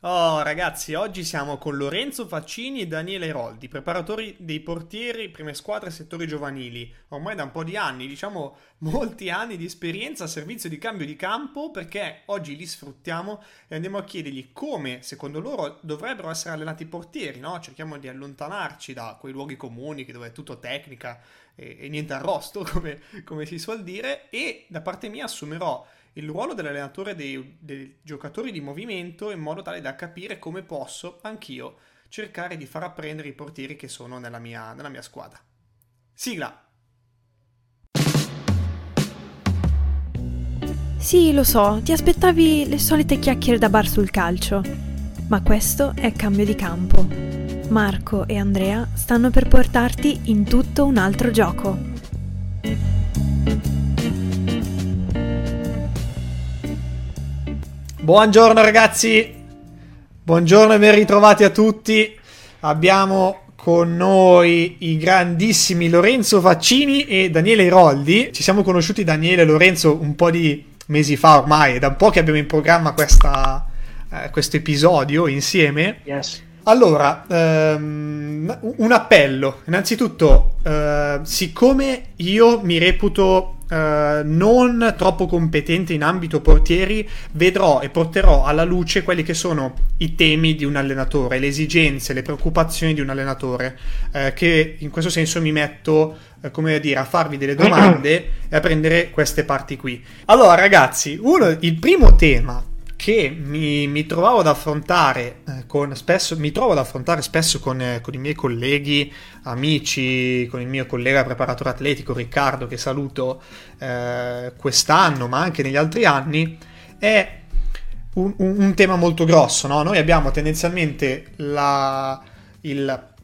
Oh ragazzi, oggi siamo con Lorenzo Faccini e Daniele Roldi, preparatori dei portieri, prime squadre, settori giovanili, ormai da un po' di anni, diciamo molti anni di esperienza a servizio di cambio di campo, perché oggi li sfruttiamo e andiamo a chiedergli come, secondo loro, dovrebbero essere allenati i portieri, no? Cerchiamo di allontanarci da quei luoghi comuni dove è tutto tecnica e, e niente arrosto, come, come si suol dire, e da parte mia assumerò il ruolo dell'allenatore dei, dei giocatori di movimento in modo tale da capire come posso anch'io cercare di far apprendere i portieri che sono nella mia, nella mia squadra. Sigla! Sì, lo so, ti aspettavi le solite chiacchiere da bar sul calcio, ma questo è cambio di campo. Marco e Andrea stanno per portarti in tutto un altro gioco. Buongiorno ragazzi, buongiorno e ben ritrovati a tutti. Abbiamo con noi i grandissimi Lorenzo Faccini e Daniele Roldi. Ci siamo conosciuti Daniele e Lorenzo un po' di mesi fa ormai, è da un po' che abbiamo in programma questa, eh, questo episodio insieme. Yes. Allora, ehm, un appello. Innanzitutto, eh, siccome io mi reputo eh, non troppo competente in ambito portieri, vedrò e porterò alla luce quelli che sono i temi di un allenatore, le esigenze, le preoccupazioni di un allenatore, eh, che in questo senso mi metto, eh, come dire, a farvi delle domande e a prendere queste parti qui. Allora, ragazzi, uno, il primo tema che mi, mi, trovavo ad affrontare eh, con spesso, mi trovo ad affrontare spesso con, eh, con, i miei colleghi, amici, con il mio collega preparatore atletico Riccardo che saluto eh, quest'anno ma anche negli altri anni è un, un, un tema molto grosso. No? Noi abbiamo tendenzialmente la, il,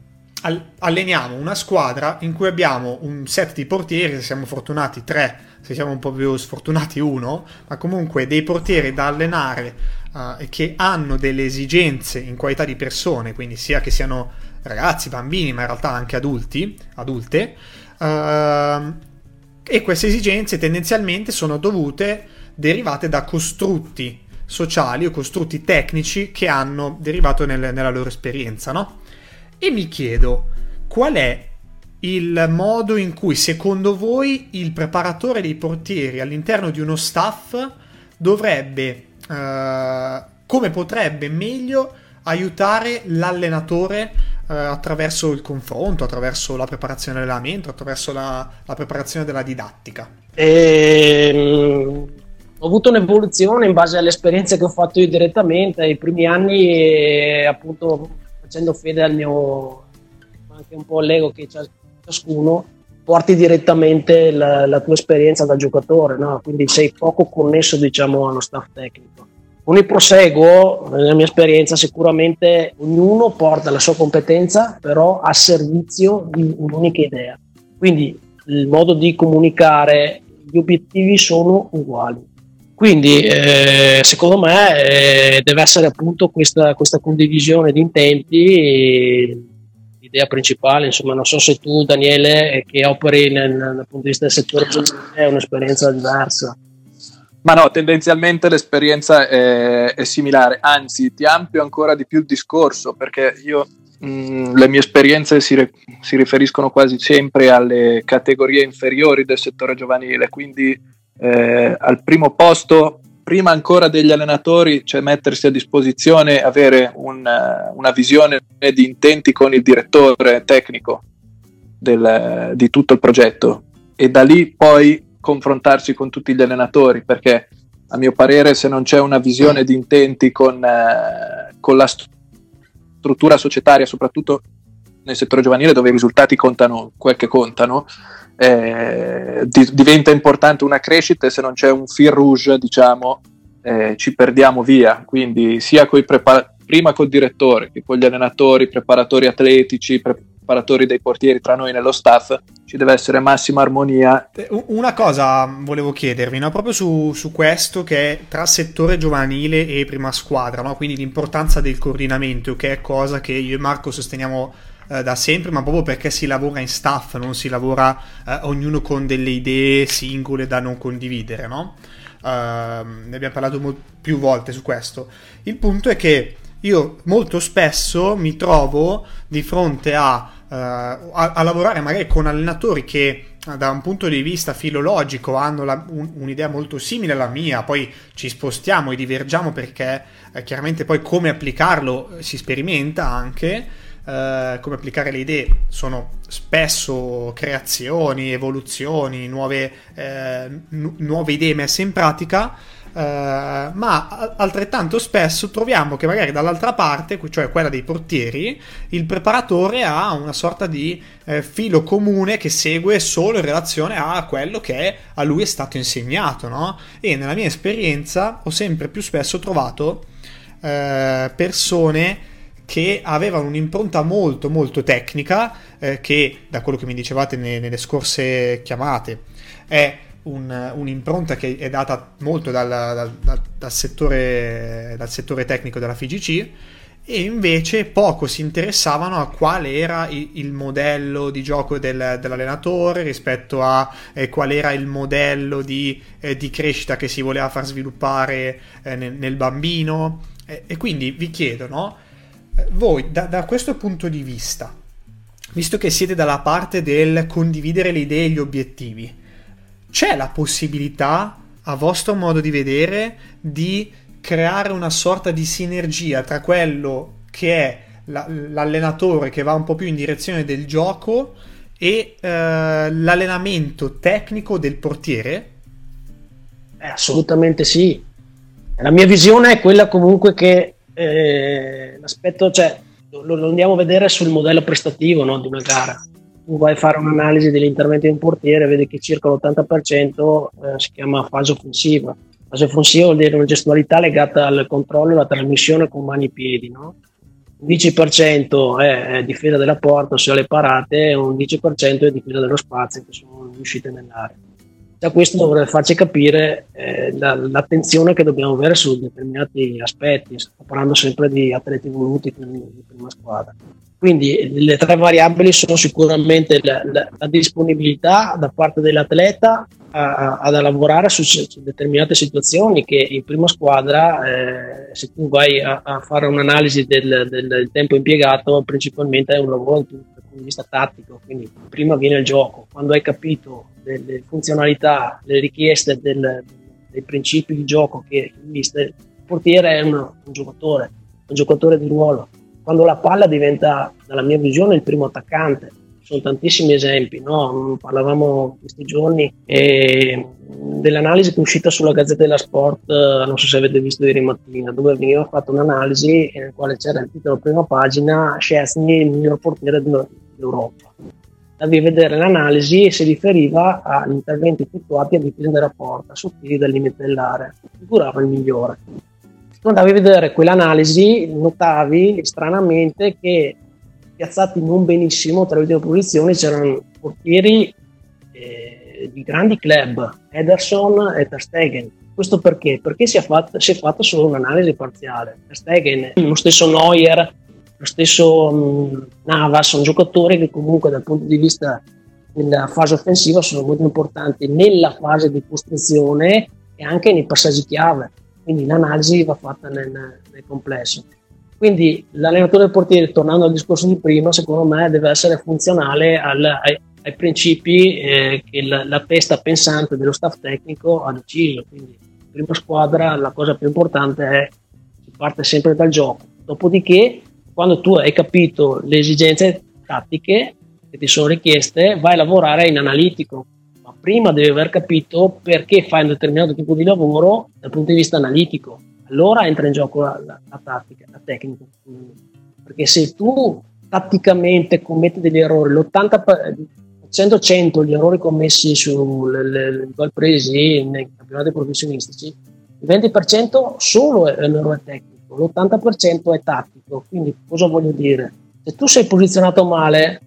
alleniamo una squadra in cui abbiamo un set di portieri, se siamo fortunati tre se siamo un po' più sfortunati uno, ma comunque dei portieri da allenare uh, che hanno delle esigenze in qualità di persone, quindi sia che siano ragazzi, bambini, ma in realtà anche adulti, adulte, uh, e queste esigenze tendenzialmente sono dovute, derivate da costrutti sociali o costrutti tecnici che hanno derivato nel, nella loro esperienza, no? E mi chiedo qual è il modo in cui secondo voi il preparatore dei portieri all'interno di uno staff dovrebbe, eh, come potrebbe meglio aiutare l'allenatore eh, attraverso il confronto, attraverso la preparazione dell'allenamento, attraverso la, la preparazione della didattica? Ehm, ho avuto un'evoluzione in base alle esperienze che ho fatto io direttamente, i primi anni eh, appunto facendo fede al mio anche un po' all'ego che c'è ciascuno porti direttamente la, la tua esperienza da giocatore, no? quindi sei poco connesso diciamo allo staff tecnico. Con il proseguo, nella mia esperienza, sicuramente ognuno porta la sua competenza, però a servizio di un'unica idea. Quindi il modo di comunicare, gli obiettivi sono uguali. Quindi eh, secondo me eh, deve essere appunto questa, questa condivisione di intenti l'idea principale, insomma non so se tu Daniele che operi nel, dal punto di vista del settore è un'esperienza diversa. Ma no, tendenzialmente l'esperienza è, è, similare, anzi ti ampio ancora di più il discorso perché io mh, mm, le mie esperienze si, re, si, riferiscono quasi sempre alle categorie inferiori del settore giovanile, quindi eh, al primo posto prima ancora degli allenatori, cioè mettersi a disposizione, avere un, eh, una visione di intenti con il direttore tecnico del, di tutto il progetto. E da lì poi confrontarsi con tutti gli allenatori perché a mio parere se non c'è una visione di intenti con, eh, con la struttura societaria, soprattutto nel settore giovanile dove i risultati contano quel che contano, eh, di, diventa importante una crescita e se non c'è un fil rouge, diciamo, eh, ci perdiamo via. Quindi sia coi prepar- prima col direttore che con gli allenatori, preparatori atletici, preparatori dei portieri tra noi nello staff, ci deve essere massima armonia. Una cosa volevo chiedervi, no? proprio su, su, questo che è tra settore giovanile e prima squadra, no? quindi l'importanza del coordinamento, che è cosa che io e Marco sosteniamo eh, da sempre, ma proprio perché si lavora in staff, non si lavora eh, ognuno con delle idee singole da non condividere, no? Uh, ne abbiamo parlato mo- più volte su questo. Il punto è che io molto spesso mi trovo di fronte a, uh, a, a lavorare magari con allenatori che da un punto di vista filologico hanno la, un, un'idea molto simile alla mia, poi ci spostiamo e divergiamo perché eh, chiaramente poi come applicarlo si sperimenta anche, eh, come applicare le idee sono spesso creazioni, evoluzioni, nuove, eh, nu- nuove idee messe in pratica Uh, ma altrettanto spesso troviamo che magari dall'altra parte, cioè quella dei portieri, il preparatore ha una sorta di eh, filo comune che segue solo in relazione a quello che a lui è stato insegnato, no? E nella mia esperienza ho sempre più spesso trovato eh, persone che avevano un'impronta molto molto tecnica eh, che da quello che mi dicevate ne, nelle scorse chiamate è un, un'impronta che è data molto dal, dal, dal, dal, settore, settore tecnico della FIGC e invece poco si interessavano a quale era il, il modello di gioco del, dell'allenatore rispetto a eh, qual era il modello di, eh, di, crescita che si voleva far sviluppare eh, nel, nel, bambino e, e, quindi vi chiedo no? Voi da, da questo punto di vista visto che siete dalla parte del condividere le idee e gli obiettivi c'è la possibilità, a vostro modo di vedere, di creare una sorta di sinergia tra quello che è la, l'allenatore che va un po' più in direzione del gioco e eh, l'allenamento tecnico del portiere? Eh, assolutamente sì. La mia visione è quella comunque che eh, l'aspetto, cioè, lo, lo, andiamo a vedere sul modello prestativo no, di una gara tu vai a fare un'analisi degli interventi di un portiere, vedi che circa l'80% eh, si chiama fase offensiva. Fase offensiva vuol dire una gestualità legata al controllo e alla trasmissione con mani e piedi, no? Un 10% è difesa della porta, ossia le parate, e un 10% è difesa dello spazio, che sono le uscite nell'area. Da questo dovrebbe farci capire eh, la, l'attenzione che dobbiamo avere su determinati aspetti. Sto parlando sempre di atleti voluti di prima squadra. Quindi le tre variabili sono sicuramente la, la, la disponibilità da parte dell'atleta a, a, a lavorare su, su, determinate situazioni che in prima squadra, eh, se tu vai a, a fare un'analisi del, del, del, tempo impiegato, principalmente è un lavoro dal punto di vista tattico, quindi prima viene il gioco, quando hai capito le, funzionalità, le richieste del, dei principi di gioco che il portiere è un, un giocatore, un giocatore di ruolo quando la palla diventa, dalla mia visione, il primo attaccante. Sono tantissimi esempi, no? parlavamo questi giorni eh, dell'analisi che è uscita sulla Gazzetta della Sport, eh, non so se avete visto ieri mattina, dove veniva fatta un'analisi nel quale c'era il titolo prima pagina, Szczesny, il miglior portiere d'Europa. Devi vedere l'analisi e si riferiva agli interventi effettuati a difesa della porta, sottili dal limite dell'area, figurava il migliore andavi a vedere quell'analisi, notavi stranamente che piazzati non benissimo tra le due posizioni c'erano portieri eh, di grandi club, Ederson e Ter Stegen. Questo perché? Perché si è, fatta, si è fatta solo un'analisi parziale. Ter Stegen, lo stesso Neuer, lo stesso um, Navas, sono giocatori che comunque dal punto di vista della fase offensiva sono molto importanti nella fase di costruzione e anche nei passaggi chiave quindi l'analisi va fatta nel, nel complesso. Quindi l'allenatore del portiere, tornando al discorso di prima, secondo me deve essere funzionale al, ai, ai, principi eh, che la, la, testa pensante dello staff tecnico ha deciso. Quindi, in prima squadra, la cosa più importante è si parte sempre dal gioco. Dopodiché, quando tu hai capito le esigenze tattiche che ti sono richieste, vai a lavorare in analitico prima devi aver capito perché fai un determinato tipo di lavoro dal punto di vista analitico. Allora entra in gioco la, la, tattica, la tecnica. Perché se tu tatticamente commetti degli errori, l'80%, 100 gli errori commessi sui gol presi nei campionati professionistici, il 20% solo è un errore tecnico, l'80% è tattico. Quindi cosa voglio dire? Se tu sei posizionato male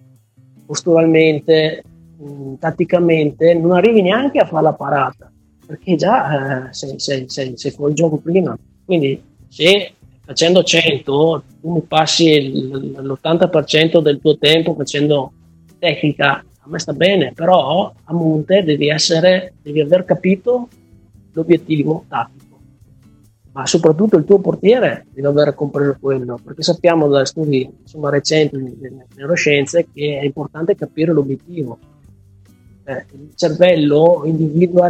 posturalmente, mh, tatticamente non arrivi neanche a fare la parata perché già eh, sei, sei, sei, sei, fuori gioco prima. Quindi se facendo 100 tu mi passi l'80% del tuo tempo facendo tecnica, a me sta bene, però a monte devi essere, devi aver capito l'obiettivo tattico. ma soprattutto il tuo portiere deve aver compreso quello, perché sappiamo da studi insomma, recenti delle neuroscienze che è importante capire l'obiettivo. Eh, il cervello individua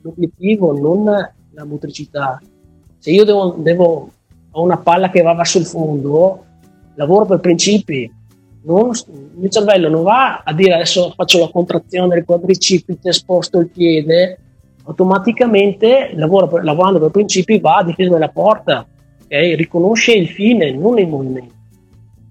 l'obiettivo, non la motricità. Se io devo, devo, ho una palla che va verso il fondo, lavoro per principi, non, il mio cervello non va a dire adesso faccio la contrazione del quadricipite, sposto il piede, automaticamente lavoro, lavorando per principi va a difesa della porta, okay? riconosce il fine, non il movimento.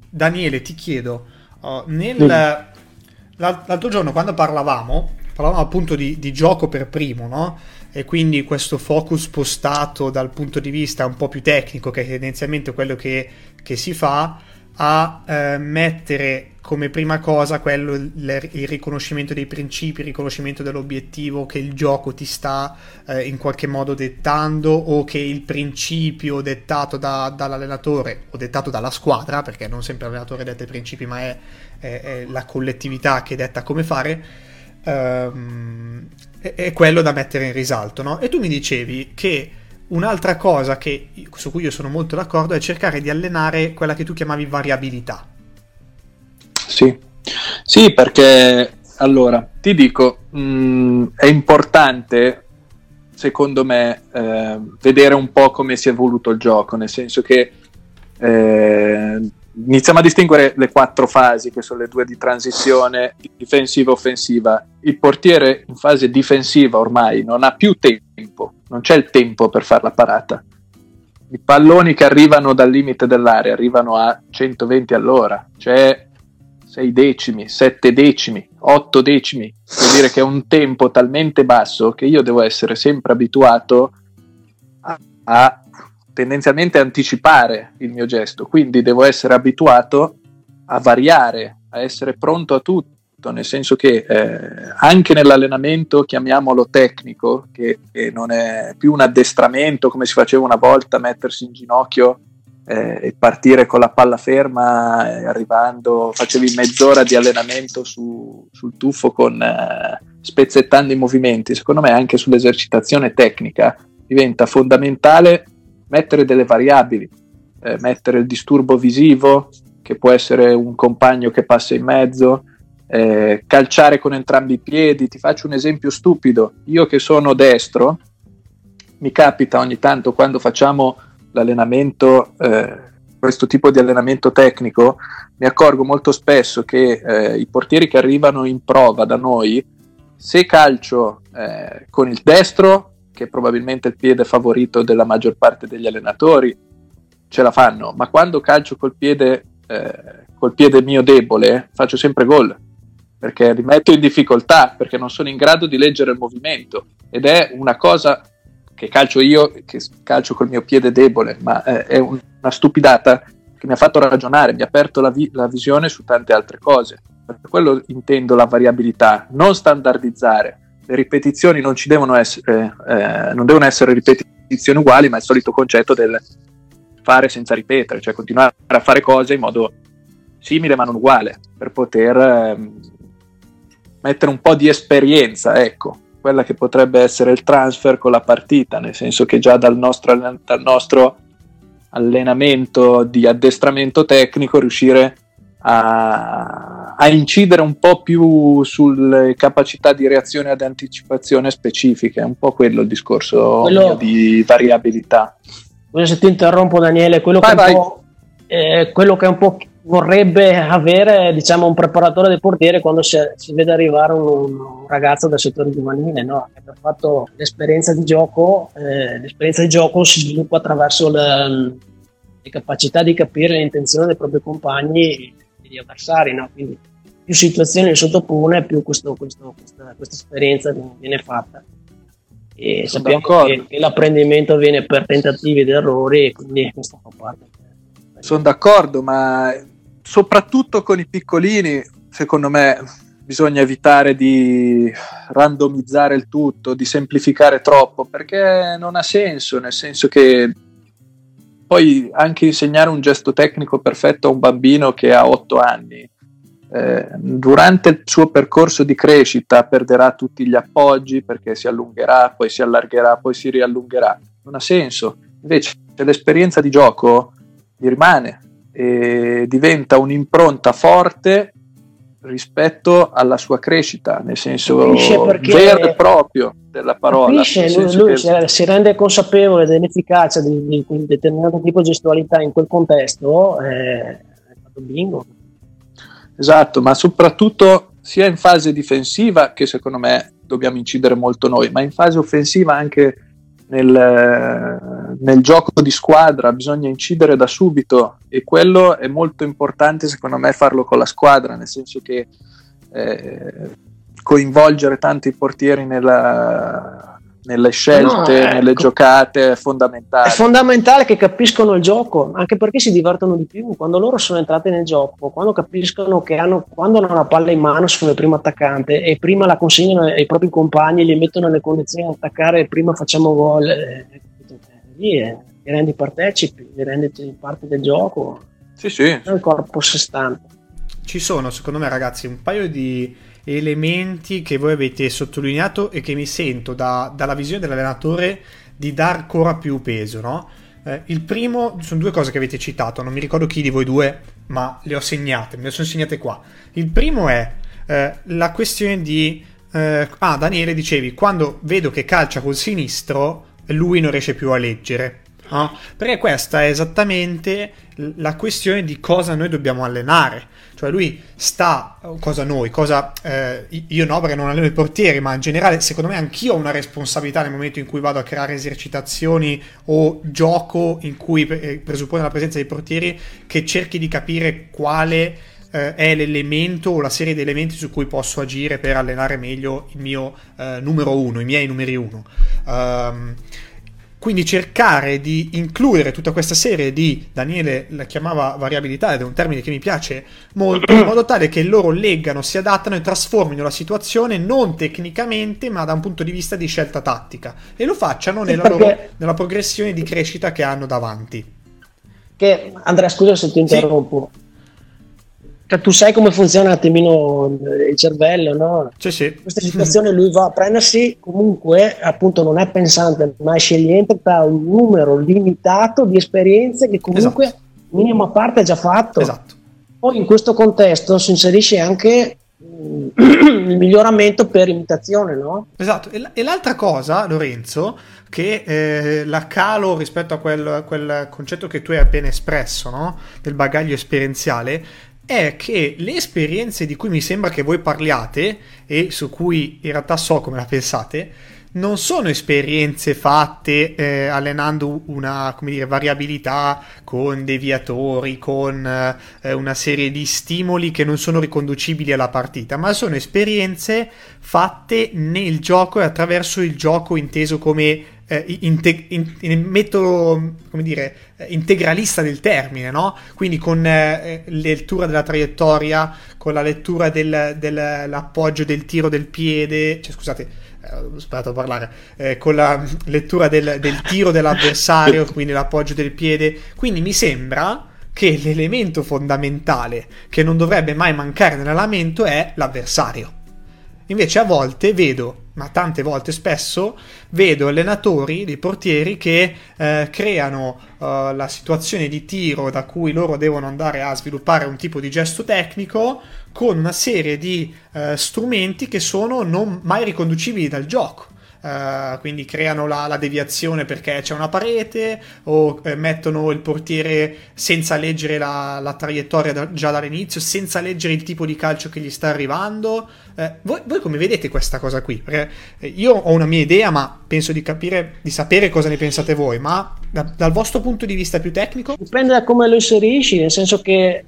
Daniele, ti chiedo, uh, nel, mm. l'altro giorno quando parlavamo, parlavamo appunto di, di gioco per primo, no? E quindi questo focus spostato dal punto di vista un po' più tecnico, che è tendenzialmente quello che, che si fa, a eh, mettere come prima cosa quello il, il, riconoscimento dei principi, il riconoscimento dell'obiettivo che il gioco ti sta eh, in qualche modo dettando o che il principio dettato da, dall'allenatore o dettato dalla squadra, perché non sempre l'allenatore detta i principi, ma è, è, è la collettività che detta come fare. Ehm, è, quello da mettere in risalto, no? E tu mi dicevi che Un'altra cosa che, su cui io sono molto d'accordo è cercare di allenare quella che tu chiamavi variabilità. Sì, sì perché allora ti dico, mh, mm, è importante secondo me eh, vedere un po' come si è evoluto il gioco, nel senso che eh, iniziamo a distinguere le quattro fasi che sono le due di transizione difensiva offensiva. Il portiere in fase difensiva ormai non ha più tempo, non c'è il tempo per fare la parata. I palloni che arrivano dal limite dell'area arrivano a 120 all'ora, cioè 6 decimi, 7 decimi, 8 decimi, vuol dire che è un tempo talmente basso che io devo essere sempre abituato a, a tendenzialmente anticipare il mio gesto, quindi devo essere abituato a variare, a essere pronto a tutto, nel senso che eh, anche nell'allenamento, chiamiamolo tecnico, che, che, non è più un addestramento come si faceva una volta, mettersi in ginocchio eh, e partire con la palla ferma, eh, arrivando, facevi mezz'ora di allenamento su, sul tuffo con, eh, spezzettando i movimenti, secondo me anche sull'esercitazione tecnica diventa fondamentale mettere delle variabili, eh, mettere il disturbo visivo, che può essere un compagno che passa in mezzo, eh, calciare con entrambi i piedi. Ti faccio un esempio stupido. Io che sono destro, mi capita ogni tanto quando facciamo l'allenamento, eh, questo tipo di allenamento tecnico, mi accorgo molto spesso che eh, i portieri che arrivano in prova da noi, se calcio eh, con il destro che è probabilmente il piede favorito della maggior parte degli allenatori, ce la fanno, ma quando calcio col piede, eh, col piede mio debole faccio sempre gol, perché li metto in difficoltà, perché non sono in grado di leggere il movimento ed è una cosa che calcio io, che calcio col mio piede debole, ma eh, è un, una stupidata che mi ha fatto ragionare, mi ha aperto la, vi- la visione su tante altre cose. Per quello intendo la variabilità, non standardizzare le ripetizioni non ci devono essere, eh, non devono essere ripetizioni uguali, ma è il solito concetto del fare senza ripetere, cioè continuare a fare cose in modo simile ma non uguale, per poter eh, mettere un po' di esperienza, ecco, quella che potrebbe essere il transfer con la partita, nel senso che già dal nostro, dal nostro allenamento di addestramento tecnico riuscire a, a, incidere un po' più sulle capacità di reazione ad anticipazione specifiche, è un po' quello il discorso quello, di variabilità. Se ti interrompo Daniele, quello, vai, che, eh, quello che un po' vorrebbe avere diciamo, un preparatore del portiere quando si, si vede arrivare un, un, ragazzo del settore giovanile, no? ha fatto l'esperienza di gioco, eh, l'esperienza di gioco si sviluppa attraverso le, le capacità di capire l'intenzione dei propri compagni degli avversari, no? quindi più situazioni le sottopone, più questo, questo, questa, questa, esperienza viene fatta. E Sono sappiamo che, che, l'apprendimento avviene per tentativi ed errori, e quindi questo fa parte. Sono d'accordo, ma soprattutto con i piccolini, secondo me bisogna evitare di randomizzare il tutto, di semplificare troppo, perché non ha senso, nel senso che poi anche insegnare un gesto tecnico perfetto a un bambino che ha 8 anni, eh, durante il suo percorso di crescita perderà tutti gli appoggi perché si allungherà, poi si allargherà, poi si riallungherà. non ha senso. Invece l'esperienza di gioco gli rimane e diventa un'impronta forte rispetto alla sua crescita, nel senso vero e proprio della parola. Capisce, lui, lui che... si rende consapevole dell'efficacia di, di un determinato tipo di gestualità in quel contesto, eh, è fatto bingo. Esatto, ma soprattutto sia in fase difensiva, che secondo me dobbiamo incidere molto noi, ma in fase offensiva anche nel, nel, gioco di squadra bisogna incidere da subito e quello è molto importante secondo me farlo con la squadra, nel senso che eh, coinvolgere tanti portieri nella, nelle scelte, no, nelle ecco. giocate è fondamentale. È fondamentale che capiscono il gioco, anche perché si divertono di più. Quando loro sono entrati nel gioco, quando capiscono che hanno, quando hanno la palla in mano sono il primo attaccante e prima la consegnano ai propri compagni, li mettono nelle condizioni di attaccare e prima facciamo gol, eh, lì eh, li rendi partecipi, li rendi parte del gioco. Sì, sì. È il corpo sé stante. Ci sono, secondo me, ragazzi, un paio di elementi che voi avete sottolineato e che mi sento da, dalla visione dell'allenatore di dar ancora più peso, no? Eh, il primo sono due cose che avete citato, non mi ricordo chi di voi due, ma le ho segnate, me le sono segnate qua. Il primo è eh, la questione di... Eh, ah, Daniele, dicevi, quando vedo che calcia col sinistro, lui non riesce più a leggere. No? Perché questa è esattamente la questione di cosa noi dobbiamo allenare. Cioè lui sta, cosa noi, cosa eh, io no perché non alleno i portieri, ma in generale secondo me anch'io ho una responsabilità nel momento in cui vado a creare esercitazioni o gioco in cui eh, presuppone la presenza dei portieri che cerchi di capire quale eh, è l'elemento o la serie di elementi su cui posso agire per allenare meglio il mio eh, numero uno, i miei numeri uno. Um, quindi cercare di includere tutta questa serie di, Daniele la chiamava variabilità ed è un termine che mi piace molto, in modo tale che loro leggano, si adattano e trasformino la situazione non tecnicamente ma da un punto di vista di scelta tattica e lo facciano nella, perché... loro, nella progressione di crescita che hanno davanti. Che, Andrea scusa se ti interrompo. Sì cioè, tu sai come funziona un attimino il cervello, no? Sì, sì. In questa situazione lui va a prendersi comunque, appunto non è pensante, ma è scegliente tra un numero limitato di esperienze che comunque esatto. minima parte ha già fatto. Esatto. Poi in questo contesto si inserisce anche mm, il miglioramento per imitazione, no? Esatto. E, e l'altra cosa, Lorenzo, che eh, la calo rispetto a quel, a quel, concetto che tu hai appena espresso, no? Del bagaglio esperienziale, è che le esperienze di cui mi sembra che voi parliate e su cui in realtà so come la pensate, non sono esperienze fatte eh, allenando una dire, variabilità con deviatori, con eh, una serie di stimoli che non sono riconducibili alla partita, ma sono esperienze fatte nel gioco e attraverso il gioco inteso come eh, integ- in, in metodo, come dire, eh, integralista del termine, no? Quindi con eh, lettura della traiettoria, con la lettura del, dell'appoggio del tiro del piede, cioè scusate, eh, ho sbagliato a parlare, eh, con la lettura del, del tiro dell'avversario, quindi l'appoggio del piede. Quindi mi sembra che l'elemento fondamentale che non dovrebbe mai mancare nell'allenamento è l'avversario. Invece a volte vedo ma tante volte spesso vedo allenatori dei portieri che eh, creano uh, la situazione di tiro da cui loro devono andare a sviluppare un tipo di gesto tecnico con una serie di uh, strumenti che sono non mai riconducibili dal gioco. Uh, quindi creano la, la, deviazione perché c'è una parete o eh, mettono il portiere senza leggere la, la traiettoria da, già dall'inizio, senza leggere il tipo di calcio che gli sta arrivando. Uh, voi, voi, come vedete questa cosa qui? Perché eh, io ho una mia idea, ma penso di capire, di sapere cosa ne pensate voi, ma da, dal vostro punto di vista più tecnico? Dipende da come lo inserisci, nel senso che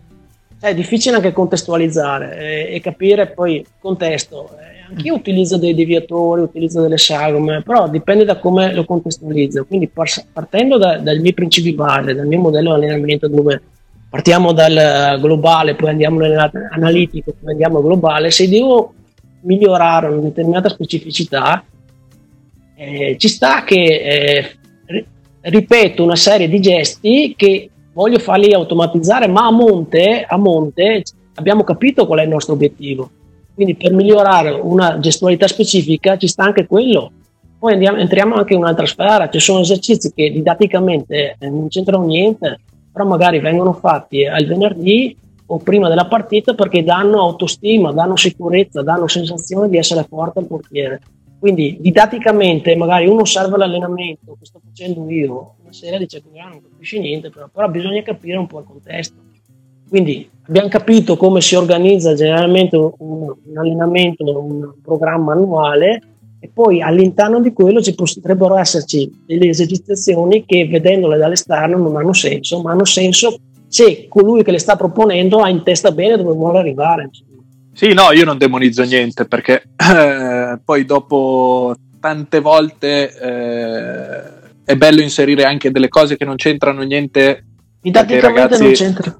è difficile anche contestualizzare e, e capire poi il contesto. Eh, anch'io utilizzo dei deviatori, utilizzo delle sagome, però dipende da come lo contestualizzo. Quindi partendo da, dai miei principi base, dal mio modello di allenamento dove partiamo dal globale, poi andiamo nell'analitico, poi andiamo al globale, se devo migliorare una determinata specificità, eh, ci sta che eh, ripeto una serie di gesti che voglio farli automatizzare, ma a monte, a monte abbiamo capito qual è il nostro obiettivo quindi per migliorare una gestualità specifica ci sta anche quello. Poi andiamo, entriamo anche in un'altra sfera, ci sono esercizi che didatticamente eh, non c'entrano niente, però magari vengono fatti al venerdì o prima della partita perché danno autostima, danno sicurezza, danno sensazione di essere forte al portiere. Quindi didatticamente magari uno serve l'allenamento che sto facendo io, una sera dice che non capisci niente, però, però bisogna capire un po' il contesto. Quindi abbiamo capito come si organizza generalmente un, un allenamento, un programma annuale e poi all'interno di quello ci potrebbero esserci delle esercitazioni che vedendole dall'esterno non hanno senso, ma hanno senso se colui che le sta proponendo ha in testa bene dove vuole arrivare. Sì, no, io non demonizzo niente perché eh, poi dopo tante volte eh, è bello inserire anche delle cose che non c'entrano niente. Didatticamente ragazzi... non c'entra.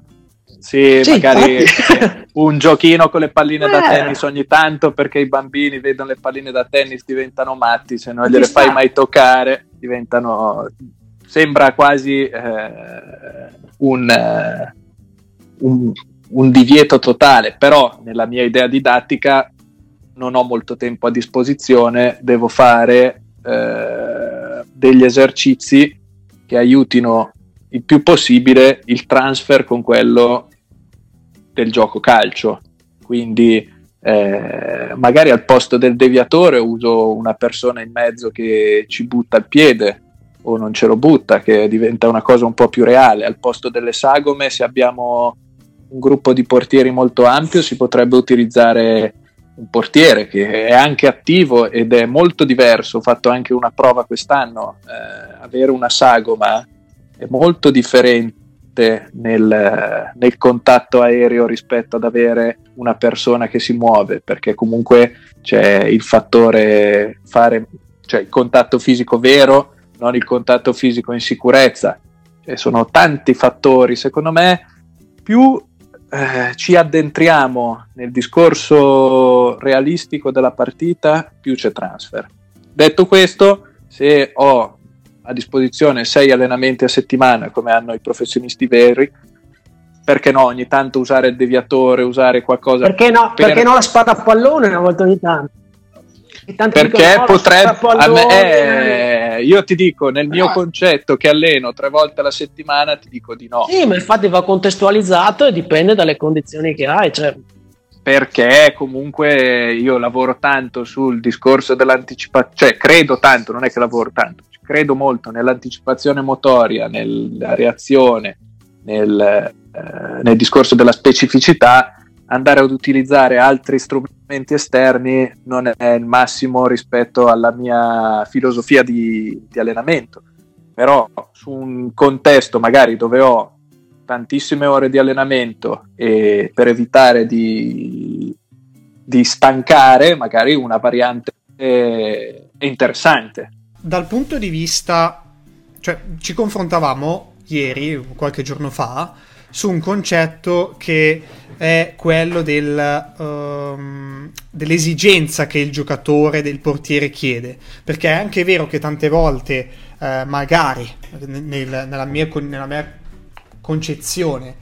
Sì, sì magari un giochino con le palline eh. da tennis ogni tanto perché i bambini vedono le palline da tennis diventano matti, se non gliele fai mai toccare diventano sembra quasi eh, un, eh, un, un, divieto totale, però nella mia idea didattica non ho molto tempo a disposizione, devo fare eh, degli esercizi che aiutino il più possibile il transfer con quello del gioco calcio. Quindi eh, magari al posto del deviatore uso una persona in mezzo che ci butta il piede o non ce lo butta, che diventa una cosa un po' più reale. Al posto delle sagome, se abbiamo un gruppo di portieri molto ampio, si potrebbe utilizzare un portiere che è anche attivo ed è molto diverso. Ho fatto anche una prova quest'anno. Eh, avere una sagoma è molto differente nel, nel, contatto aereo rispetto ad avere una persona che si muove, perché comunque c'è il fattore fare, cioè il contatto fisico vero non il contatto fisico in sicurezza. Cioè, sono tanti fattori, secondo me, più eh, ci addentriamo nel discorso realistico della partita, più c'è transfer. Detto questo, se ho a disposizione sei allenamenti a settimana come hanno i professionisti veri, perché no ogni tanto usare il deviatore, usare qualcosa... Perché no, per... perché no la spada a pallone una volta ogni tanto? perché dicono, potrebbe me, eh, io ti dico nel mio no. concetto che alleno tre volte alla settimana ti dico di no sì ma infatti va contestualizzato e dipende dalle condizioni che hai cioè. perché comunque io lavoro tanto sul discorso dell'anticipazione cioè credo tanto non è che lavoro tanto credo molto nell'anticipazione motoria nella reazione nel, eh, nel discorso della specificità andare ad utilizzare altri strumenti esterni non è il massimo rispetto alla mia filosofia di, di allenamento. Però su un contesto magari dove ho tantissime ore di allenamento e per evitare di, di stancare, magari una variante è, è interessante. Dal punto di vista, cioè ci confrontavamo ieri, qualche giorno fa, su un concetto che è quello del, um, dell'esigenza che il giocatore, del portiere chiede. Perché è anche vero che tante volte, eh, magari nel, nella, mia, nella mia concezione,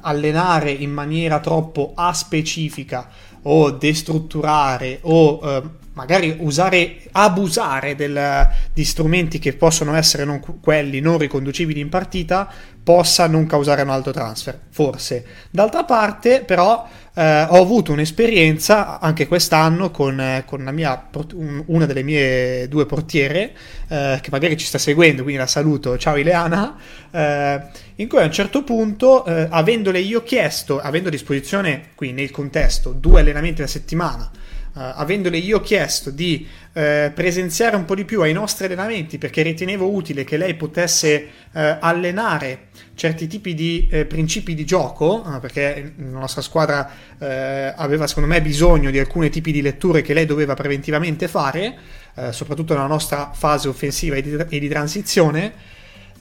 allenare in maniera troppo aspecifica o destrutturare o eh, magari usare, abusare del, di strumenti che possono essere non, quelli non riconducibili in partita possa non causare un alto transfer, forse. D'altra parte, però, eh, ho avuto un'esperienza anche quest'anno con, eh, con mia, un, una delle mie due portiere, eh, che magari ci sta seguendo, quindi la saluto, ciao Ileana, eh, in cui a un certo punto, eh, avendole io chiesto, avendo a disposizione, qui nel contesto, due allenamenti alla settimana, Uh, avendole io chiesto di uh, presenziare un po' di più ai nostri allenamenti perché ritenevo utile che lei potesse uh, allenare certi tipi di principi di gioco, perché la nostra squadra aveva secondo me bisogno di alcuni tipi di letture che lei doveva preventivamente fare, soprattutto nella nostra fase offensiva e di, e di transizione,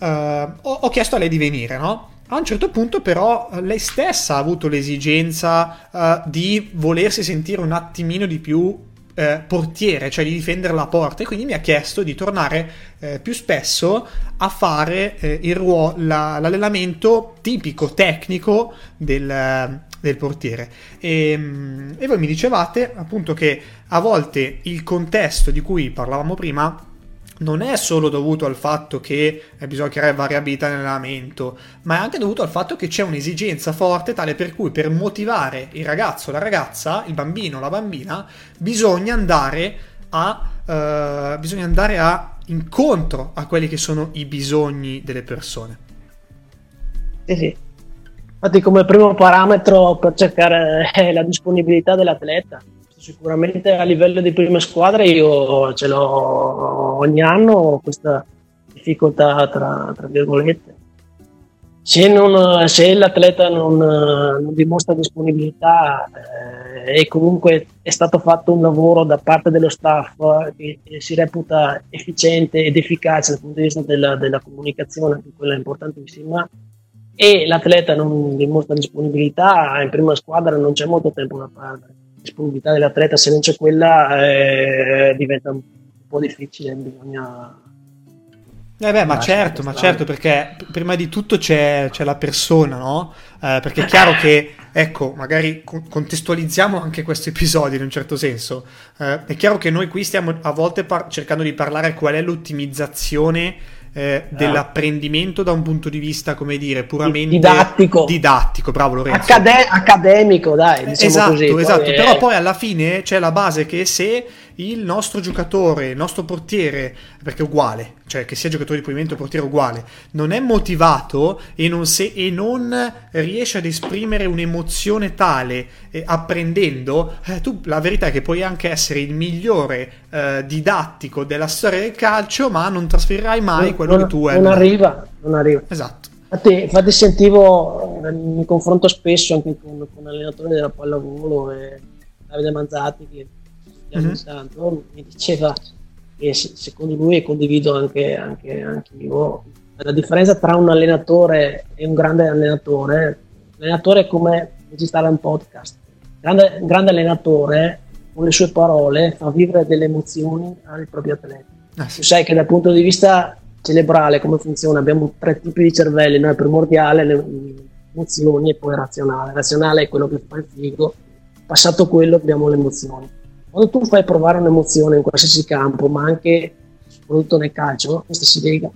ho, ho, chiesto a lei di venire, no? A un certo punto però lei stessa ha avuto l'esigenza uh, di volersi sentire un attimino di più eh, portiere, cioè di difendere la porta e quindi mi ha chiesto di tornare eh, più spesso a fare eh, ruolo, la, l'allenamento tipico, tecnico del, del portiere. E, e voi mi dicevate appunto che a volte il contesto di cui parlavamo prima non è solo dovuto al fatto che eh, bisogna creare variabilità nell'allenamento, ma è anche dovuto al fatto che c'è un'esigenza forte tale per cui per motivare il ragazzo, la ragazza, il bambino, la bambina, bisogna andare a, uh, bisogna andare a incontro a quelli che sono i bisogni delle persone. Sì, sì. Infatti come primo parametro per cercare eh, la disponibilità dell'atleta sicuramente a livello di prime squadre io ce l'ho ogni anno questa difficoltà tra, tra virgolette. Se, non, se l'atleta non, non, dimostra disponibilità eh, e comunque è stato fatto un lavoro da parte dello staff che, che si reputa efficiente ed efficace dal punto di vista della, della comunicazione, che quella è importantissima, e l'atleta non dimostra disponibilità, in prima squadra non c'è molto tempo da perdere disponibilità dell'atleta, se non c'è quella eh, diventa un po' difficile, bisogna... Eh beh, ma certo, ma certo, perché prima di tutto c'è, c'è la persona, no? Eh, perché è chiaro che, ecco, magari contestualizziamo anche questo episodio in un certo senso. Eh, è chiaro che noi qui stiamo a volte par- cercando di parlare qual è l'ottimizzazione eh, dell'apprendimento da un punto di vista, come dire, puramente didattico. Didattico, bravo Lorenzo. Accade- accademico, dai. Diciamo esatto, così. esatto. Poi Però poi alla fine c'è la base che se il nostro giocatore, il nostro portiere, perché è uguale, cioè che sia giocatore di pavimento o portiere uguale, non è motivato e non, se, e non riesce ad esprimere un'emozione tale eh, apprendendo, eh, tu la verità è che puoi anche essere il migliore eh, didattico della storia del calcio, ma non trasferirai mai non, quello non, che tu hai. Non arriva, non arriva. Esatto. Infatti, infatti sentivo, eh, mi confronto spesso anche con, con allenatori della pallavolo e Davide Manzati che mm-hmm. tanto, mi diceva che secondo lui, e condivido anche, anche, anche io, la differenza tra un allenatore e un grande allenatore, l'allenatore è come registrare un podcast, grande, un grande allenatore con le sue parole fa vivere delle emozioni al proprio atleta. Ah, sì. Tu sai che dal punto di vista cerebrale come funziona? Abbiamo tre tipi di cervelli, no? il primordiale, le emozioni e poi razionale. Razionale è quello che fa il figo, passato quello abbiamo le emozioni. Quando tu fai provare un'emozione in qualsiasi campo, ma anche soprattutto nel calcio, questo si lega.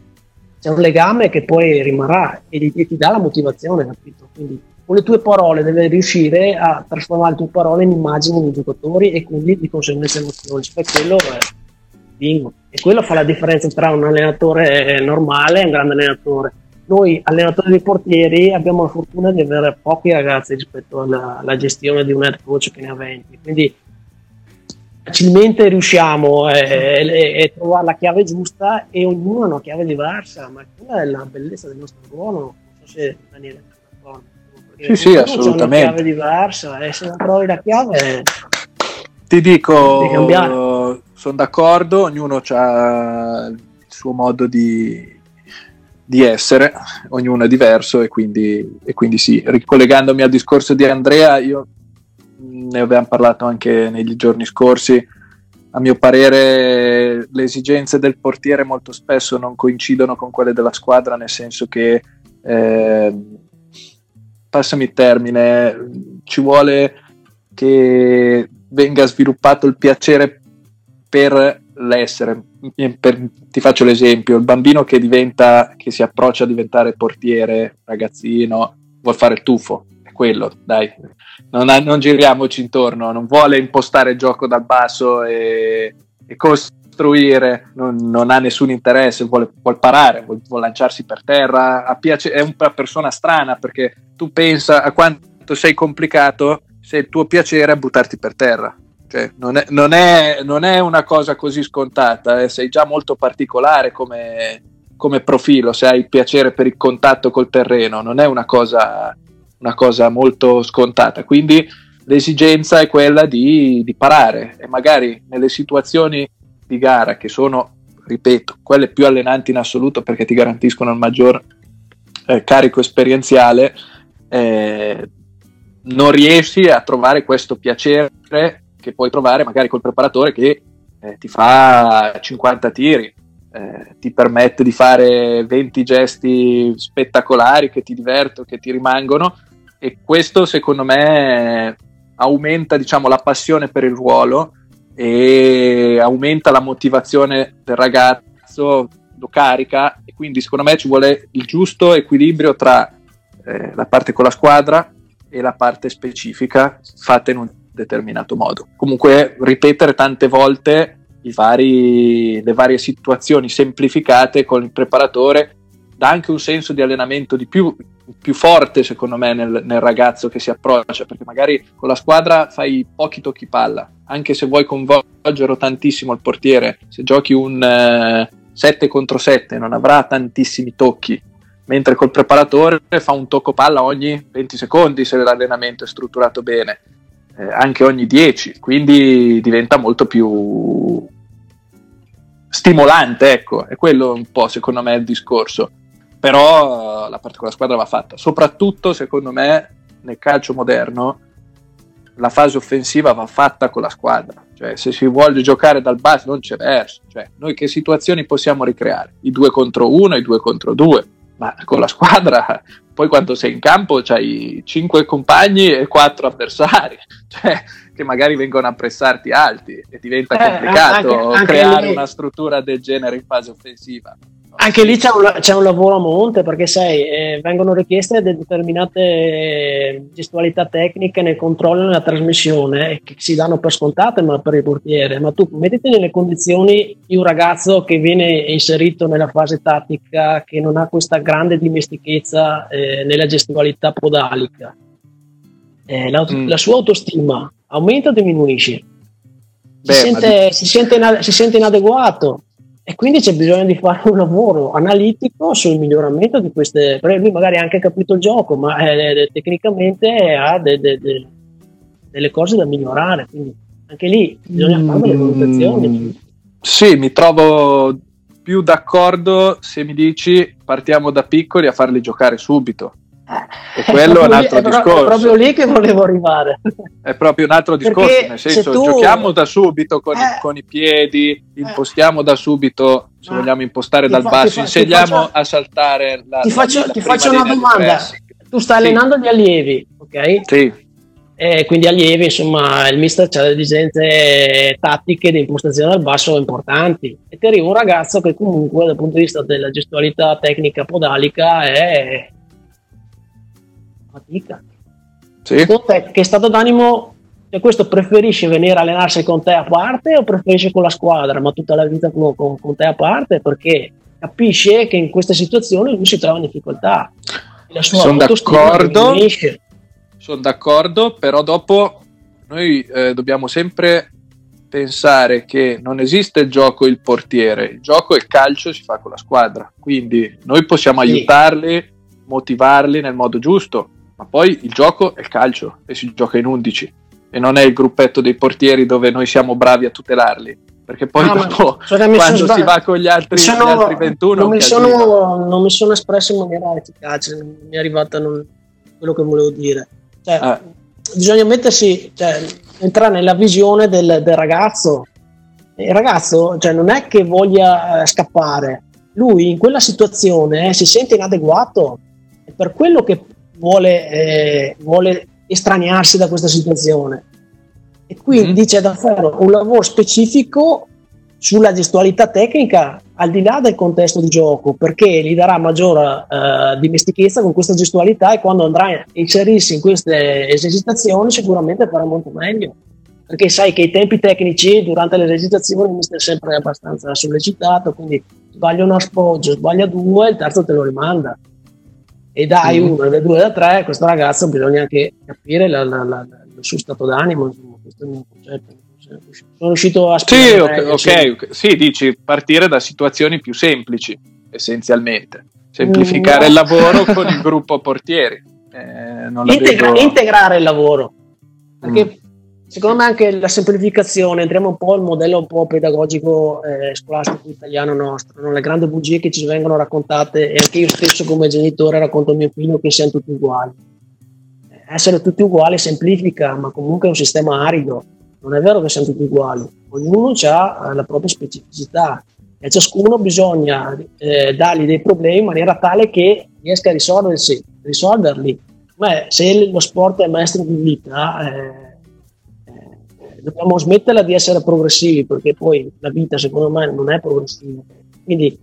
C'è un legame che poi rimarrà e ti, ti dà la motivazione, capito? Quindi con le tue parole devi riuscire a trasformare le tue parole in immagini dei giocatori e quindi di conseguenza emozioni. Cioè, quello è bingo. E quello fa la differenza tra un allenatore normale e un grande allenatore. Noi, allenatori di portieri, abbiamo la fortuna di avere pochi ragazzi rispetto alla, alla gestione di un head coach che ne ha 20. Quindi facilmente riusciamo a eh, trovare la chiave giusta e ognuno ha una chiave diversa, ma quella è la bellezza del nostro ruolo. Non so se Daniele è d'accordo. Sì, sì, assolutamente. Una chiave diversa e se non trovi la chiave... Ti dico, sono d'accordo, ognuno ha il suo modo di, di essere, ognuno è diverso e quindi, e quindi sì, ricollegandomi al discorso di Andrea, io ne abbiamo parlato anche negli giorni scorsi. A mio parere le esigenze del portiere molto spesso non coincidono con quelle della squadra, nel senso che, eh, passami il termine, ci vuole che venga sviluppato il piacere per l'essere. Per, ti faccio l'esempio, il bambino che diventa, che si approccia a diventare portiere, ragazzino, vuol fare il tuffo, quello, dai, non, non, giriamoci intorno, non vuole impostare il gioco dal basso e, e costruire, non, non, ha nessun interesse, vuole, vuole parare, vuole, vuole, lanciarsi per terra, piace, è una persona strana perché tu pensa a quanto sei complicato se il tuo piacere è buttarti per terra. Cioè, non, è, non, è, non, è, una cosa così scontata, eh, sei già molto particolare come, come profilo, se hai piacere per il contatto col terreno, non è una cosa una cosa molto scontata. Quindi l'esigenza è quella di, di parare e magari nelle situazioni di gara che sono, ripeto, quelle più allenanti in assoluto perché ti garantiscono il maggior eh, carico esperienziale, eh, non riesci a trovare questo piacere che puoi trovare magari col preparatore che eh, ti fa 50 tiri, eh, ti permette di fare 20 gesti spettacolari che ti divertono, che ti rimangono e questo secondo me aumenta diciamo, la passione per il ruolo e aumenta la motivazione del ragazzo lo carica e quindi secondo me ci vuole il giusto equilibrio tra eh, la parte con la squadra e la parte specifica fatta in un determinato modo. Comunque ripetere tante volte vari, le varie situazioni semplificate con il preparatore dà anche un senso di allenamento di più, più forte secondo me nel, nel, ragazzo che si approccia perché magari con la squadra fai pochi tocchi palla anche se vuoi coinvolgere tantissimo il portiere. Se giochi un eh, 7 contro 7 non avrà tantissimi tocchi mentre col preparatore fa un tocco palla ogni 20 secondi se l'allenamento è strutturato bene eh, anche ogni 10 quindi diventa molto più stimolante ecco. È quello un po' secondo me il discorso però la parte con la squadra va fatta, soprattutto secondo me nel calcio moderno la fase offensiva va fatta con la squadra, cioè se si vuole giocare dal basso non c'è verso, cioè, noi che situazioni possiamo ricreare? I due contro uno, i due contro due, ma con la squadra poi quando sei in campo c'hai cinque compagni e quattro avversari, cioè, che magari vengono a pressarti alti e diventa eh, complicato anche, anche creare lì. una struttura del genere in fase offensiva. Anche lì c'è un, c'è un, lavoro a monte perché sai, eh, vengono richieste determinate gestualità tecniche nel controllo e nella trasmissione eh, che si danno per scontate ma per il portiere. Ma tu mettiti nelle condizioni di un ragazzo che viene inserito nella fase tattica, che non ha questa grande dimestichezza eh, nella gestualità podalica. Eh, la, mm. la, sua autostima aumenta o diminuisce? Beh, si, sente, di... si, sente, si sente inadeguato e quindi c'è bisogno di fare un lavoro analitico sul miglioramento di queste. Lui magari ha anche capito il gioco, ma eh, eh tecnicamente ha de, de, de, delle cose da migliorare. Quindi anche lì bisogna fare delle valutazioni. Mm, sì, mi trovo più d'accordo se mi dici partiamo da piccoli a farli giocare subito. E quello è un altro lì, discorso. È proprio lì che volevo arrivare. È proprio un altro discorso, Perché nel senso, tu... giochiamo da subito con, eh, i, con i, piedi, eh. impostiamo da subito, se ah. vogliamo impostare dal fa, basso, fa, insegniamo faccio, a saltare la Ti faccio, la, la ti faccio una domanda. Tu stai sì. allenando gli allievi, ok? Sì. E quindi allievi, insomma, il mister ha delle esigenze tattiche di impostazione al basso importanti. E ti arriva un ragazzo che comunque dal punto di vista della gestualità tecnica podalica è fatica. Sì. Te, che stato d'animo cioè questo preferisce venire a allenarsi con te a parte o preferisce con la squadra, ma tutta la vita con, con, con te a parte perché capisce che in queste situazioni lui si trova in difficoltà. Sono d'accordo, sono d'accordo, però dopo noi eh, dobbiamo sempre pensare che non esiste il gioco il portiere, il gioco e il calcio si fa con la squadra, quindi noi possiamo sì. aiutarli, motivarli nel modo giusto, ma poi il gioco è il calcio e si gioca in 11 e non è il gruppetto dei portieri dove noi siamo bravi a tutelarli perché poi no, dopo quando si va con gli altri, sono, gli altri 21 non mi, sono, non mi, sono, espresso in maniera efficace non mi è arrivata non, quello che volevo dire. Cioè, ah. bisogna mettersi cioè, entrare nella visione del, del ragazzo. Il ragazzo cioè, non è che voglia eh, scappare. Lui in quella situazione eh, si sente inadeguato per quello che vuole, eh, vuole estraniarsi da questa situazione. E quindi mm. c'è da fare un lavoro specifico sulla gestualità tecnica al di là del contesto di gioco perché gli darà maggiore uh, dimestichezza con questa gestualità e quando andrà a inserirsi in queste esercitazioni sicuramente farà molto meglio perché sai che i tempi tecnici durante le esercitazioni mi stai sempre abbastanza sollecitato quindi sbaglia un aspoggio, sbaglia due il terzo te lo rimanda e dai mm. uno, da due, da tre, questo ragazzo bisogna anche capire la, la, la, il suo stato d'animo, insomma, questo è il mio concetto. Sono riuscito a spiegare. Sì, ok, ok, sì, dici partire da situazioni più semplici, essenzialmente. Semplificare mm, no. il lavoro con il gruppo portieri. Eh, Integra- vedo... Integrare il lavoro. Perché mm secondo me anche la semplificazione, entriamo un po' al modello un po' pedagogico eh, scolastico italiano nostro, no? le grandi bugie che ci vengono raccontate e anche io stesso come genitore racconto a mio figlio che siamo tutti uguali. Essere tutti uguali semplifica, ma comunque è un sistema arido, non è vero che siamo tutti uguali, ognuno ha eh, la propria specificità e ciascuno bisogna eh, dargli dei problemi in maniera tale che riesca a risolversi, risolverli. Ma se lo sport è maestro di vita, eh, dobbiamo smetterla di essere progressivi perché poi la vita secondo me non è progressiva Quindi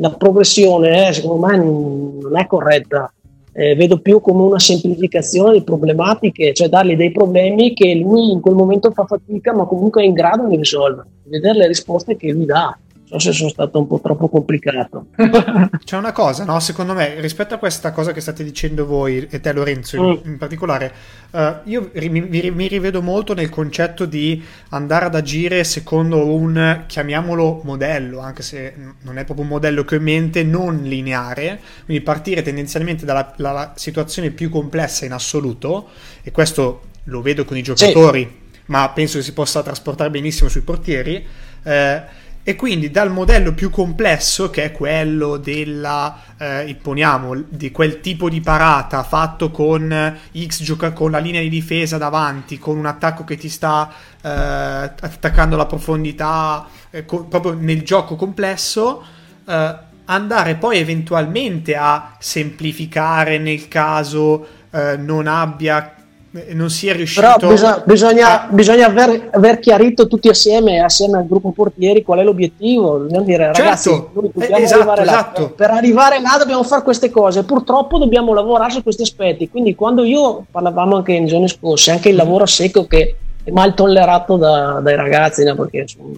la progressione, eh, secondo me, non è corretta. Eh, vedo più come una semplificazione di problematiche, cioè dargli dei problemi che lui in quel momento fa fatica, ma comunque è in grado di risolvere, vedere le risposte che lui dà so se sono stato un po' troppo complicato. C'è una cosa, no? Secondo me, rispetto a questa cosa che state dicendo voi e te Lorenzo in, mm. in particolare, uh, io ri, mi, mi, rivedo molto nel concetto di andare ad agire secondo un, chiamiamolo modello, anche se non è proprio un modello che ho in mente, non lineare, quindi partire tendenzialmente dalla, dalla situazione più complessa in assoluto, e questo lo vedo con i giocatori, sì. ma penso che si possa trasportare benissimo sui portieri. Eh, e quindi dal modello più complesso, che è quello della, eh, imponiamo, di quel tipo di parata fatto con X gioca con la linea di difesa davanti, con un attacco che ti sta eh, attaccando la profondità, eh, co- proprio nel gioco complesso, eh, andare poi eventualmente a semplificare nel caso eh, non abbia non si è riuscito però bisogna, bisogna, a... bisogna aver, aver, chiarito tutti assieme assieme al gruppo portieri qual è l'obiettivo dobbiamo dire ragazzi certo, noi dobbiamo eh, esatto, arrivare esatto. là per arrivare là dobbiamo fare queste cose purtroppo dobbiamo lavorare su questi aspetti quindi quando io parlavamo anche in giorni scorsi anche il mm-hmm. lavoro a secco che è mal tollerato da, dai ragazzi no? perché sono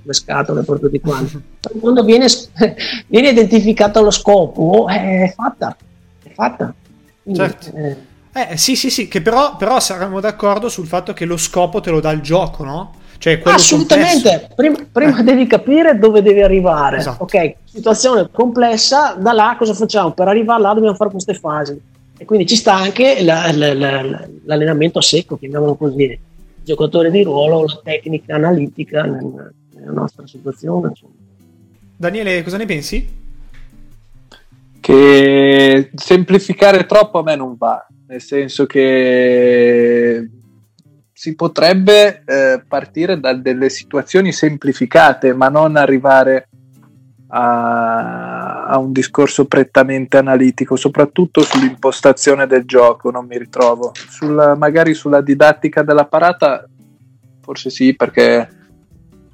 le scatole per tutti quanti quando viene, viene identificato lo scopo è fatta è fatta quindi, certo. eh, eh sì, sì, sì, che però, però saremmo d'accordo sul fatto che lo scopo te lo dà il gioco, no? Cioè, Assolutamente, prima, prima eh. devi capire dove devi arrivare. Esatto. Ok, situazione complessa, da là cosa facciamo? Per arrivare là dobbiamo fare queste fasi. E quindi ci sta anche la, la, la, l'allenamento a secco, chiamiamolo così, il giocatore di ruolo, la tecnica analitica nella, nella nostra situazione. Insomma. Daniele, cosa ne pensi? Che semplificare troppo a me non va nel senso che si potrebbe eh, partire da delle situazioni semplificate, ma non arrivare a, a, un discorso prettamente analitico, soprattutto sull'impostazione del gioco. Non mi ritrovo. Sulla, magari sulla didattica della parata, forse sì, perché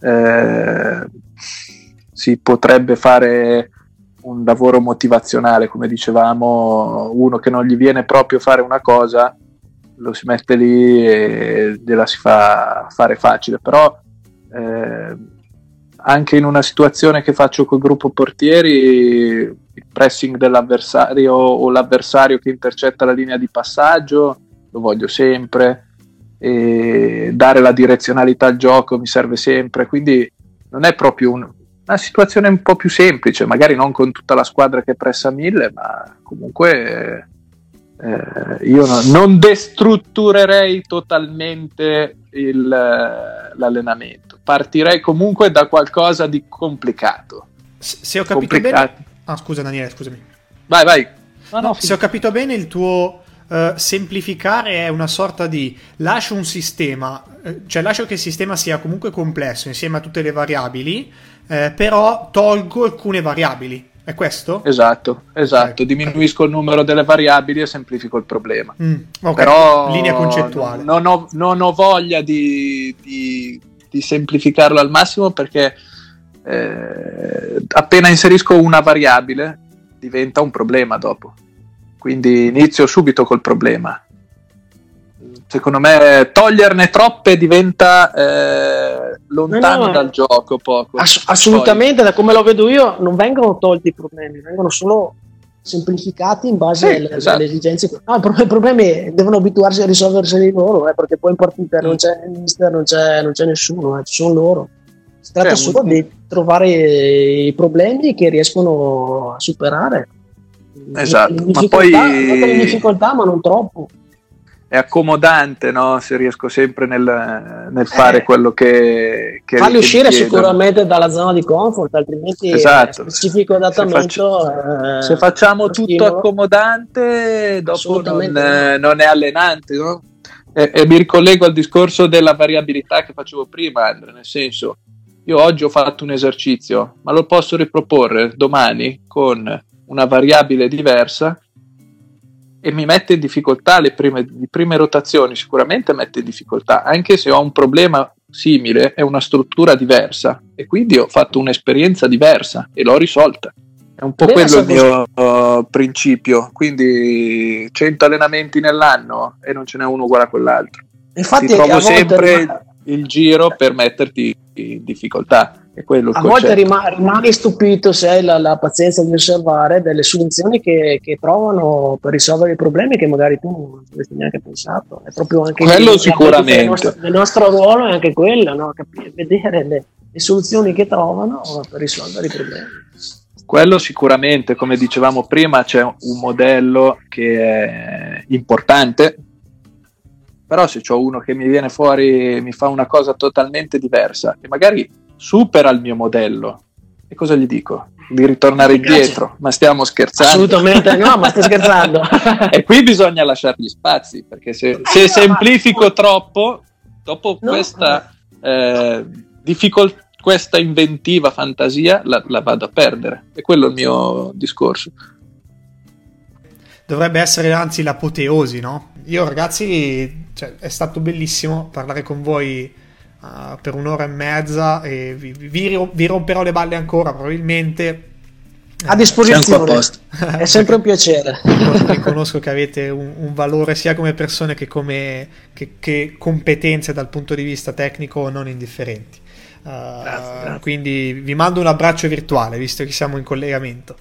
eh, si potrebbe fare un lavoro motivazionale, come dicevamo, uno che non gli viene proprio fare una cosa, lo si mette lì e gliela si fa fare facile, però eh, anche in una situazione che faccio col gruppo portieri, il pressing dell'avversario o l'avversario che intercetta la linea di passaggio, lo voglio sempre, dare la direzionalità al gioco mi serve sempre, quindi non è proprio un, una situazione un po' più semplice, magari non con tutta la squadra che pressa mille, ma comunque eh, io no, non destrutturerei totalmente il, l'allenamento, partirei comunque da qualcosa di complicato. Se ho capito complicato. bene... Ah, scusa Daniele, scusami. Vai, vai. No, no, se ho capito bene il tuo Uh, semplificare è una sorta di lascio un sistema, uh, cioè lascio che il sistema sia comunque complesso insieme a tutte le variabili, eh, però tolgo alcune variabili. È questo? Esatto, esatto. Okay. Diminuisco il numero delle variabili e semplifico il problema. Mm, okay. Però linea concettuale. Non ho, non ho voglia di, di, di, semplificarlo al massimo perché eh, appena inserisco una variabile diventa un problema dopo. Quindi inizio subito col problema secondo me toglierne troppe diventa eh, lontano no, no, dal gioco poco. Ass- assolutamente, Poi. da come lo vedo io, non vengono tolti i problemi, vengono solo semplificati in base sì, alle, esatto. alle, esigenze. No, i problemi devono abituarsi a risolverseli loro, eh, perché poi in partita mm. non c'è il mister, non c'è, non c'è nessuno, eh, ci sono loro. Si tratta cioè, solo di trovare i problemi che riescono a superare. Esatto, ma poi... le difficoltà, ma non troppo è accomodante no? se riesco sempre nel, nel fare eh, quello che, che farli uscire sicuramente dalla zona di comfort altrimenti esatto. specifico adattamento se, faccio, eh, se facciamo tutto stimolo. accomodante dopo non, eh, non, è allenante no? e, e, mi ricollego al discorso della variabilità che facevo prima Andre, nel senso io oggi ho fatto un esercizio ma lo posso riproporre domani con una variabile diversa e mi mette in difficoltà le prime, le prime rotazioni, sicuramente mette in difficoltà, anche se ho un problema simile, è una struttura diversa e quindi ho fatto un'esperienza diversa e l'ho risolta. È un po' Bene, quello il mio uh, principio, quindi 100 allenamenti nell'anno e non ce n'è uno uguale a quell'altro. Infatti, Ti trovo sempre rimane... il giro per metterti in difficoltà. È quello a concetto. volte rima- rimani stupito se hai la, la, pazienza di osservare delle soluzioni che, che, trovano per risolvere i problemi che magari tu non avresti neanche pensato. È proprio anche quello sicuramente. Il nostro, il nostro, ruolo è anche quello, no? Capire, vedere le, le soluzioni che trovano per risolvere i problemi. Quello sicuramente, come dicevamo prima, c'è un modello che è importante, però se c'è uno che mi viene fuori, mi fa una cosa totalmente diversa e magari supera il mio modello, e cosa gli dico? Di ritornare indietro, ma stiamo scherzando. Assolutamente no, ma sto scherzando. e qui bisogna lasciare gli spazi, perché se, se semplifico troppo, dopo no. questa eh, difficoltà questa inventiva fantasia la, la vado a perdere. E quello è il mio discorso. Dovrebbe essere anzi l'apoteosi, no? Io ragazzi, cioè, è stato bellissimo parlare con voi uh, per un'ora e mezza e vi, vi, vi romperò le balle ancora probabilmente. A disposizione, è sempre un piacere. Riconosco che avete un, un, valore sia come persone che come che, che competenze dal punto di vista tecnico non indifferenti. Uh, grazie, grazie. Quindi vi mando un abbraccio virtuale visto che siamo in collegamento.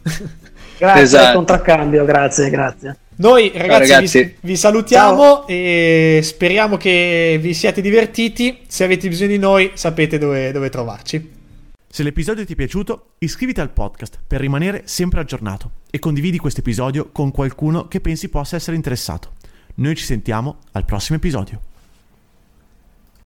Grazie esatto. contraccambio, grazie, grazie. Noi ragazzi, ragazzi. Vi, vi, salutiamo Ciao. e speriamo che vi siate divertiti. Se avete bisogno di noi sapete dove, dove trovarci. Se l'episodio ti è piaciuto, iscriviti al podcast per rimanere sempre aggiornato e condividi questo episodio con qualcuno che pensi possa essere interessato. Noi ci sentiamo al prossimo episodio.